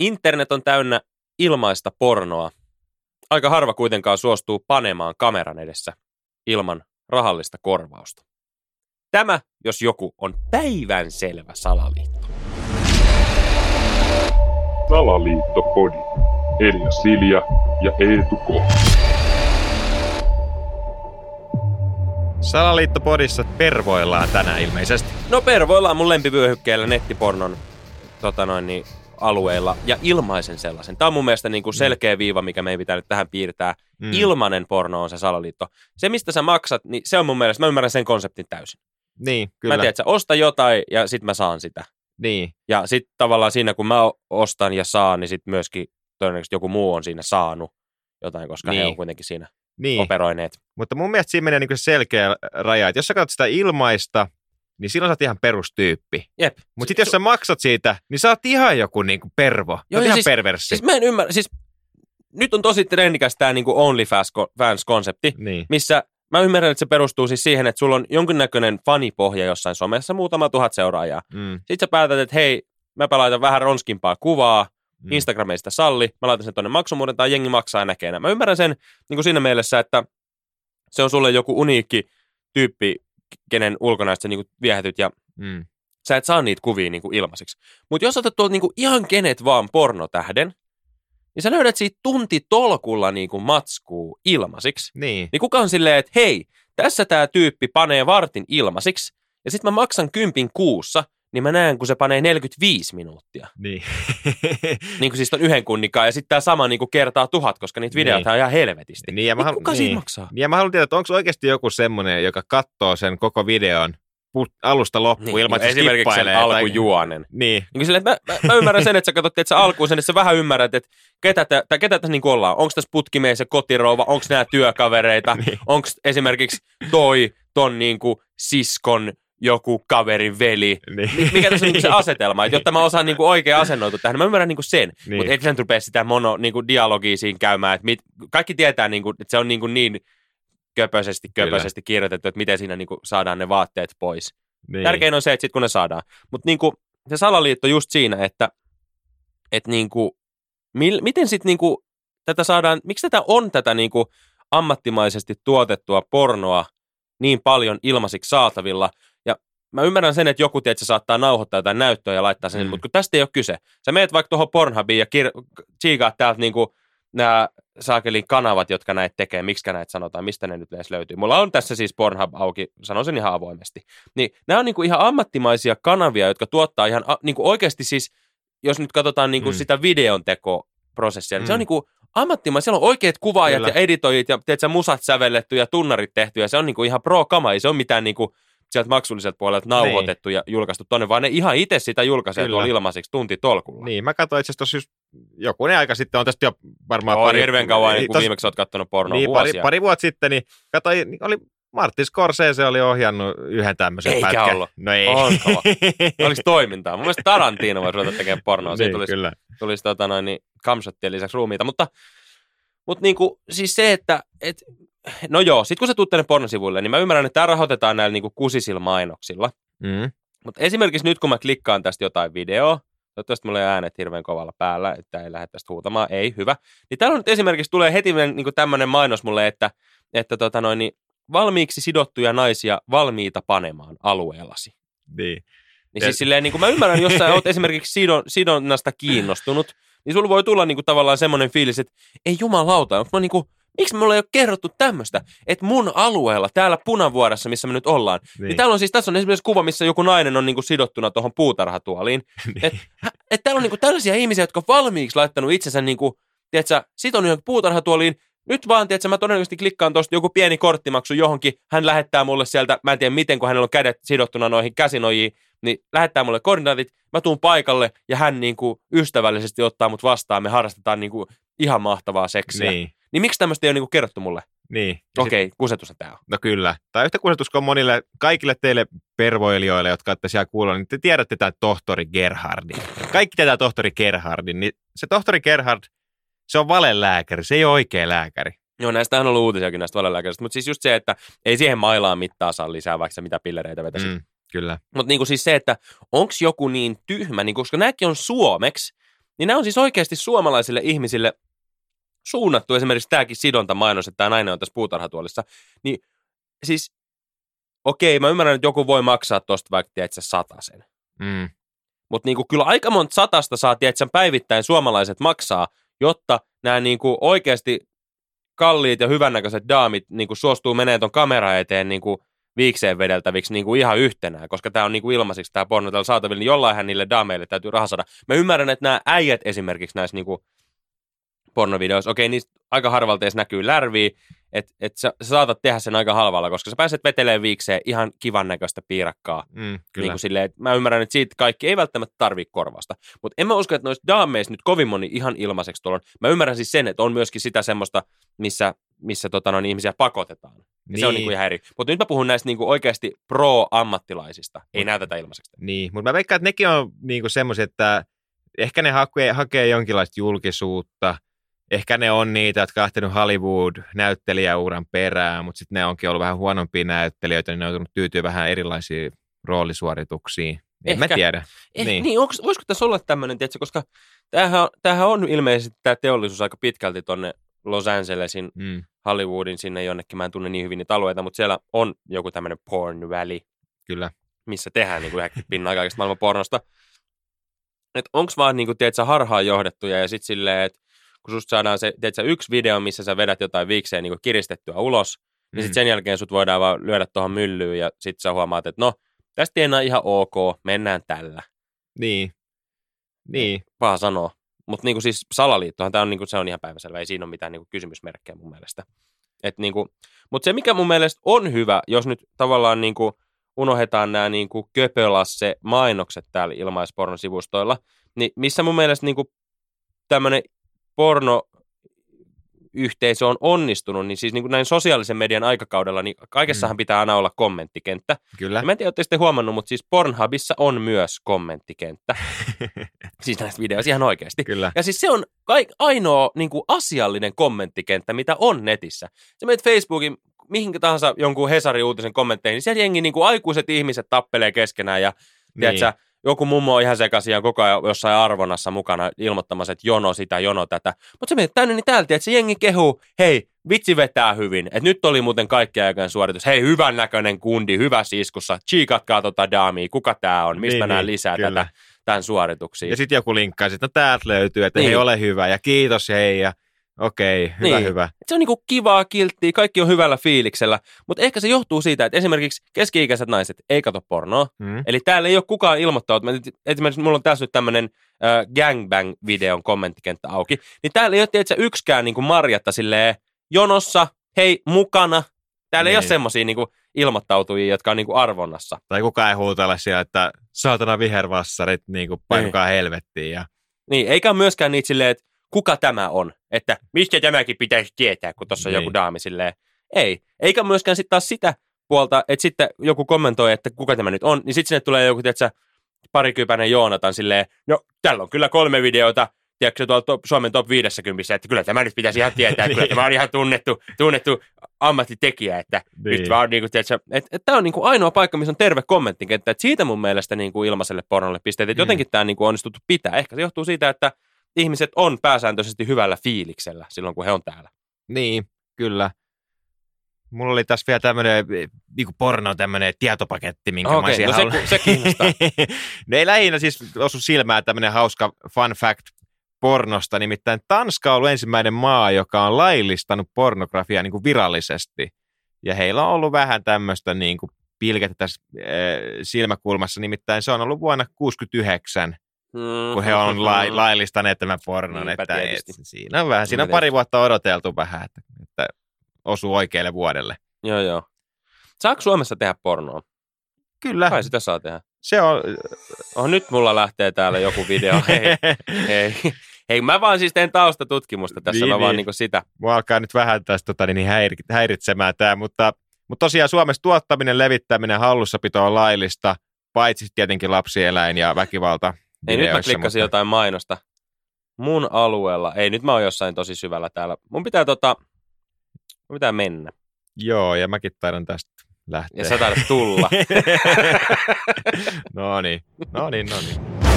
Internet on täynnä ilmaista pornoa. Aika harva kuitenkaan suostuu panemaan kameran edessä ilman rahallista korvausta. Tämä, jos joku, on päivän selvä salaliitto. Salaliittopodi. Elia Silja ja Eetu K. Salaliittopodissa pervoillaan tänään ilmeisesti. No pervoillaan mun lempivyöhykkeellä nettipornon tota noin, niin, alueilla ja ilmaisen sellaisen. Tämä on mun mielestä niin kuin selkeä viiva, mikä meidän pitää nyt tähän piirtää. Mm. Ilmainen porno on se salaliitto. Se, mistä sä maksat, niin se on mun mielestä, mä ymmärrän sen konseptin täysin. Niin, kyllä. Mä tiedän, että sä osta jotain ja sit mä saan sitä. Niin, Ja sitten tavallaan siinä, kun mä ostan ja saan, niin sitten myöskin todennäköisesti joku muu on siinä saanut jotain, koska niin. he on kuitenkin siinä niin. operoineet. Mutta mun mielestä siinä menee niin se selkeä raja, että jos sä katsot sitä ilmaista, niin silloin sä oot ihan perustyyppi. Jep. Mutta sitten jos sä maksat siitä, niin sä oot ihan joku niin kuin pervo. Joo, oot ihan siis- perverssi. Siis mä en ymmärrä, siis nyt on tosi trendikäs tämä niinku OnlyFans-konsepti, niin. missä mä ymmärrän, että se perustuu siis siihen, että sulla on jonkinnäköinen fanipohja jossain somessa, muutama tuhat seuraajaa. Mm, Sitten sä päätät, että hei, mä laitan vähän ronskimpaa kuvaa, mm. Instagramista salli, mä laitan sen tuonne maksumuuden tai jengi maksaa ja näkee nää. Mä ymmärrän sen niin kuin siinä mielessä, että se on sulle joku uniikki tyyppi, kenen ulkonäöstä niin viehätyt ja Mm. sä et saa niitä kuvia niin ilmaiseksi. Mutta jos otat tuolta niin ihan kenet vaan pornotähden, niin sä löydät siitä tunti tolkulla niin kuin matskuu ilmaisiksi. Niin. Niin kuka on silleen, että hei, tässä tämä tyyppi panee vartin ilmaisiksi, ja sitten mä maksan kympin kuussa, niin mä näen, kun se panee 45 minuuttia. Niin. Niin kuin siis ton yhden kunnikaan, ja sitten tämä sama niin kuin kertaa tuhat, koska niitä videoita Niin. on ihan helvetisti. niin, ja mä Niin halu- kuka siinä maksaa? Niin, ja mä haluan tietää, että onko oikeasti joku semmoinen, joka katsoo sen koko videon alusta loppuun Niin, ilman, että se esimerkiksi sen alkujuonen. Niin, Niin että mä, mä, mä, ymmärrän sen, että sä katsot, että sä alkuun sen, että sä vähän ymmärrät, että ketä, tä, tai ketä tässä niin ollaan. Onko tässä putkimies ja kotirouva, onko nämä työkavereita, Niin. onko esimerkiksi toi ton niin kuin siskon joku kaverin veli. niin. Mi- Mikä tässä on niin se asetelma, että jotta mä osaan niin oikein asennoitua tähän, mä ymmärrän niin sen, Niin. mutta ei sen rupea sitä mono niin kuin dialogia siinä käymään, että mit, kaikki tietää, niin kuin, että se on niin, kuin niin köpöisesti, köpöisesti kirjoitettu, että miten siinä niin kuin saadaan ne vaatteet pois. niin. Tärkein on se, että sit kun ne saadaan. Mutta niinku, se salaliitto just siinä, että et niinku, mil, miten sitten niinku, tätä saadaan, miksi tätä on tätä niinku ammattimaisesti tuotettua pornoa niin paljon ilmaisiksi saatavilla. Mä ymmärrän sen, että joku tietysti saattaa nauhoittaa jotain näyttöä ja laittaa sen, Mm. mm. mutta kun tästä ei ole kyse. Sä meet vaikka tuohon Pornhubiin ja kir- tsiikaat täältä niinku nämä saakelin kanavat, jotka näitä tekee, miksi näitä sanotaan, mistä ne nyt edes löytyy. Mulla on tässä siis Pornhub auki, sanon sen ihan avoimesti. Niin nämä on niinku ihan ammattimaisia kanavia, jotka tuottaa ihan a- niinku oikeasti siis, jos nyt katsotaan niinku Mm. mm. sitä videon tekoprosessia, niin se Mm. on niinku ammattimaisia, siellä on oikeat kuvaajat Kyllä. ja editoijat ja tiedätkö, musat sävelletty ja tunnarit tehty ja se on niinku ihan pro-kama, ei se ole mitään niinku sieltä maksulliselta puolelta nauhoitettu ja julkaistu tonne, vaan ne ihan itse sitä julkaisee Kyllä. tuolla ilmaiseksi tunti tolkulla. Niin, mä katsoin itse asiassa just jokunen aika sitten, on tästä jo varmaan on pari... hirveän kauan, niin, kun tos- viimeksi olet katsonut pornoa niin, pari, vuosia. pari vuotta sitten, niin katsoin, niin oli Martin Scorsese oli ohjannut yhden tämmöisen Eikä pätkän. ollut. No ei. Onko? Olisi toimintaa. Mun mielestä Tarantino voisi ruveta tekemään pornoa. Siitä niin, tulisi, kyllä. tulisi tota noin, niin kamshottien lisäksi ruumiita. Mutta, mutta niinku, siis se, että et, no joo, sit kun sä tuut tänne pornosivuille, niin mä ymmärrän, että tämä rahoitetaan näillä niinku kusisilla mainoksilla. Mm. Mutta esimerkiksi nyt, kun mä klikkaan tästä jotain videoa, toivottavasti mulla ei äänet hirveän kovalla päällä, että ei lähde tästä huutamaan, ei, hyvä. Niin täällä on nyt esimerkiksi tulee heti niin tämmöinen mainos mulle, että, että tota noin, niin valmiiksi sidottuja naisia valmiita panemaan alueellasi. Niin. Niin siis silleen, niin kuin mä ymmärrän, jos sä oot esimerkiksi sidon, sidonnasta kiinnostunut, niin sulla voi tulla niin kuin tavallaan semmoinen fiilis, että ei jumalauta, onko mä niin kuin, miksi mulle ei ole kerrottu tämmöistä, että mun alueella, täällä Punavuoressa, missä me nyt ollaan, niin, niin. täällä on siis, tässä on esimerkiksi kuva, missä joku nainen on niin kuin sidottuna tuohon puutarhatuoliin. Että et täällä on niin kuin tällaisia ihmisiä, jotka on valmiiksi laittanut itsensä niin kuin, tiedätkö, sitonut johonkin puutarhatuoliin, nyt vaan, tiedätkö, mä todennäköisesti klikkaan tuosta joku pieni korttimaksu johonkin, hän lähettää mulle sieltä, mä en tiedä miten, kun hänellä on kädet sidottuna noihin käsinojiin, niin lähettää mulle koordinaatit, mä tuun paikalle ja hän niin kuin ystävällisesti ottaa mut vastaan, me harrastetaan niin kuin ihan mahtavaa seksiä. Niin, Niin, miksi tämmöistä ei ole niin kuin kerrottu mulle? niin. Okei, okay, kusetusta tää on. No kyllä. Tai yhtä kusetus kuin monille, kaikille teille pervoilijoille, jotka olette siellä kuulla, niin te tiedätte tämän tohtori Gerhardin. Kaikki tätä tohtori Gerhardin. Niin se tohtori Gerhard, se on valelääkäri, se ei ole oikea lääkäri. Joo, näistä on ollut uutisiakin näistä valelääkärisistä, mutta siis just se, että ei siihen mailaan mittaa saa lisää, vaikka sä mitä pillereitä vetäisit. Mm. Mm, kyllä. Mutta niinku siis se, että onko joku niin tyhmä, niin koska nämäkin on suomeksi, Niin nämä on siis oikeasti suomalaisille ihmisille suunnattu esimerkiksi tämäkin sidontamainos, että tämä nainen on tässä puutarhatuolissa. Niin siis, okei, mä ymmärrän, että joku voi maksaa tosta vaikka, tiedätkö, sen. Mm. Mutta niinku, kyllä aika monta satasta saa, tiedätkö, päivittäin suomalaiset maksaa, jotta nämä niinku, oikeasti kalliit ja hyvännäköiset daamit niinku, suostuu menemään ton kamera eteen niinku, viikseen vedeltäviksi niinku, ihan yhtenään, koska tämä on niinku, ilmaisiksi tämä porno täällä saatavilla, niin jollainhan niille daameille täytyy rahaa saada. Mä ymmärrän, että nämä äijät esimerkiksi näissä niinku, pornovideoissa, okei, niistä aika harvalta edes näkyy lärviä, että et sä, sä saatat tehdä sen aika halvalla, koska sä pääset veteleen viikseen ihan kivan näköistä piirakkaa. Mm, Niin kuin silleen, että mä ymmärrän, että siitä kaikki ei välttämättä tarvii korvausta. Mutta en mä usko, että noissa daameissa nyt kovin moni ihan ilmaiseksi tuolla. Mä ymmärrän siis sen, että on myöskin sitä semmoista, missä, missä tota, noin, ihmisiä pakotetaan. Ja niin. Se on Niin. niinku ihan eri. Mutta nyt mä puhun näistä niinku oikeasti pro-ammattilaisista. Ei näytetä ilmaiseksi. Niin, mutta mä veikkaan, että nekin on niinku semmoisia, että ehkä ne hakee, hakee jonkinlaista julkisuutta. Ehkä ne on niitä, jotka on lähtenyt Hollywood-näyttelijäuran perään, mutta sitten ne onkin ollut vähän huonompia näyttelijöitä, niin ne on joutunut tyytyä vähän erilaisiin roolisuorituksiin. En mä Ehkä. tiedä. Eh, Niin. niin, onks, voisiko tässä olla tämmöinen, tiedätkö, koska tämähän, tämähän on ilmeisesti tämä teollisuus aika pitkälti tonne Los Angelesin, Mm, Hollywoodin sinne jonnekin, mä en tunne niin hyvin niitä alueita, mutta siellä on joku tämmöinen porn valley, kyllä. missä tehdään niin kuin 90 pinnaa kaikesta maailman pornosta. Että onks vaan niin kuin, tiedätkö, harhaan johdettuja ja sitten silleen, että kun susta saadaan se, tiedätkö, yksi video, missä sä vedät jotain viikseen niin kuin kiristettyä ulos, niin Mm. sitten sen jälkeen sut voidaan vaan lyödä tuohon myllyyn ja sitten sä huomaat, että no, tästä tienaa ihan ok, mennään tällä. Niin. Niin. Paha sanoa. Mutta niinku siis salaliittohan tämä on, niinku, se on ihan päiväselvä, ei siinä ole mitään niinku kysymysmerkkejä mun mielestä. Et niinku, Mutta se, mikä mun mielestä on hyvä, jos nyt tavallaan niinku unohdetaan nämä niinku köpölasse mainokset täällä ilmaispornosivustoilla, niin missä mun mielestä niinku tämmöinen porno yhteisö on onnistunut, niin siis niin kuin näin sosiaalisen median aikakaudella, niin kaikessahan Mm. pitää aina olla kommenttikenttä. Kyllä. Ja mä en tiedä, te huomannut, mutta siis Pornhubissa on myös kommenttikenttä. siis näistä videoista ihan oikeasti. Kyllä. Ja siis se on kaik- ainoa niin kuin asiallinen kommenttikenttä, mitä on netissä. Sä menet Facebookin mihinkä tahansa jonkun Hesari-uutisen kommentteihin, niin siellä jengi niin kuin aikuiset ihmiset tappelee keskenään ja Niin. tiedätkö, joku mummo on ihan sekaisin ja koko ajan jossain arvonnassa mukana ilmoittamassa, että jono sitä, jono tätä. Mutta se menet tänne, niin täältä, että se jengi kehuu, hei, vitsi vetää hyvin. Että nyt oli muuten kaikkien aikojen suoritus. Hei, hyvän näköinen kundi, hyvä iskussa. Chiikatkaa tota daamia, kuka tää on, mistä Niin, näen niin, lisää kyllä. tätä, tämän suorituksia. Ja sitten joku linkkaa, että no täältä löytyy, että. Niin. hei ole hyvä ja kiitos hei ja okei, hyvä Niin. hyvä. se on niinku kivaa, kilttiä, kaikki on hyvällä fiiliksellä, mutta ehkä se johtuu siitä, että esimerkiksi keski-ikäiset naiset ei katso pornoa, Mm. eli täällä ei ole kukaan ilmoittanut, esimerkiksi mulla on tässä nyt tämmöinen äh, gangbang-videon kommenttikenttä auki, niin täällä ei ole tiedätkö, yksikään niinku Marjatta silleen jonossa, hei, mukana, täällä niin. ei ole Niin. semmoisia niinku ilmoittautujia, jotka on niinku arvonnassa. Tai kukaan ei huutella siellä, että saatana vihervassarit niin kuin painukaa helvettiin. Ja... Niin, eikä myöskään niitä silleen, että kuka tämä on, että mistä tämäkin pitäisi tietää, kun tuossa on Niin. joku daami silleen. Ei, eikä myöskään sitten taas sitä puolta, että sitten joku kommentoi, että kuka tämä nyt on, niin sitten sinne tulee joku, tiedätkö, parikypäinen Joonatan silleen, no täällä on kyllä kolme videota, tiedätkö, tuolla top, Suomen top 50, että kyllä tämä nyt pitäisi ihan tietää, että kyllä tämä on ihan tunnettu, tunnettu ammattitekijä, että niin. nyt vaan niin kuin, tiedätkö, että, että tämä on niin kuin ainoa paikka, missä on terve kommenttikenttä, että siitä mun mielestä niin kuin ilmaiselle pornolle pisteet, että Mm. jotenkin tämä niin kuin onnistuttu pitää. Ehkä se johtuu siitä, että ihmiset on pääsääntöisesti hyvällä fiiliksellä silloin, kun he on täällä. Niin, kyllä. Mulla oli tässä vielä tämmöinen niinku porno tämmöinen tietopaketti, minkä Okei, mä olisin no se- halunnut- se kiinnostaa. ne ei lähinnä siis osu silmään tämmöinen hauska fun fact pornosta, nimittäin Tanska on ollut ensimmäinen maa, joka on laillistanut pornografiaa niin kuin virallisesti. Ja heillä on ollut vähän tämmöistä niin kuin pilkettä tässä äh, silmäkulmassa, nimittäin se on ollut vuonna 1969, kun he on la- laillistaneet tämän pornon. Niinpä Että, et, siinä on vähän, siinä on pari vuotta odoteltu vähän, että, että osuu oikealle vuodelle. Joo, joo. Saako Suomessa tehdä pornoa? Kyllä, Kai sitä saa tehdä. se on... Oh, nyt mulla lähtee täällä joku video. Hei, hei. Hei, mä vaan siis teen taustatutkimusta tässä, Niin, mä vaan niin. niinku sitä. Mua alkaa nyt vähän tästä tota, niin häiri- häiritsemään tämä, mutta, mutta tosiaan Suomessa tuottaminen, levittäminen, hallussapito on laillista, paitsi tietenkin lapsieläin ja väkivalta. Ei, nyt mä klikkasin jotain mainosta. Mun alueella, ei nyt mä oon jossain tosi syvällä täällä. Mun pitää tota, mun pitää mennä. Joo, ja mäkin taidan tästä lähteä. Ja sä taidat tulla. no niin, no niin, no niin.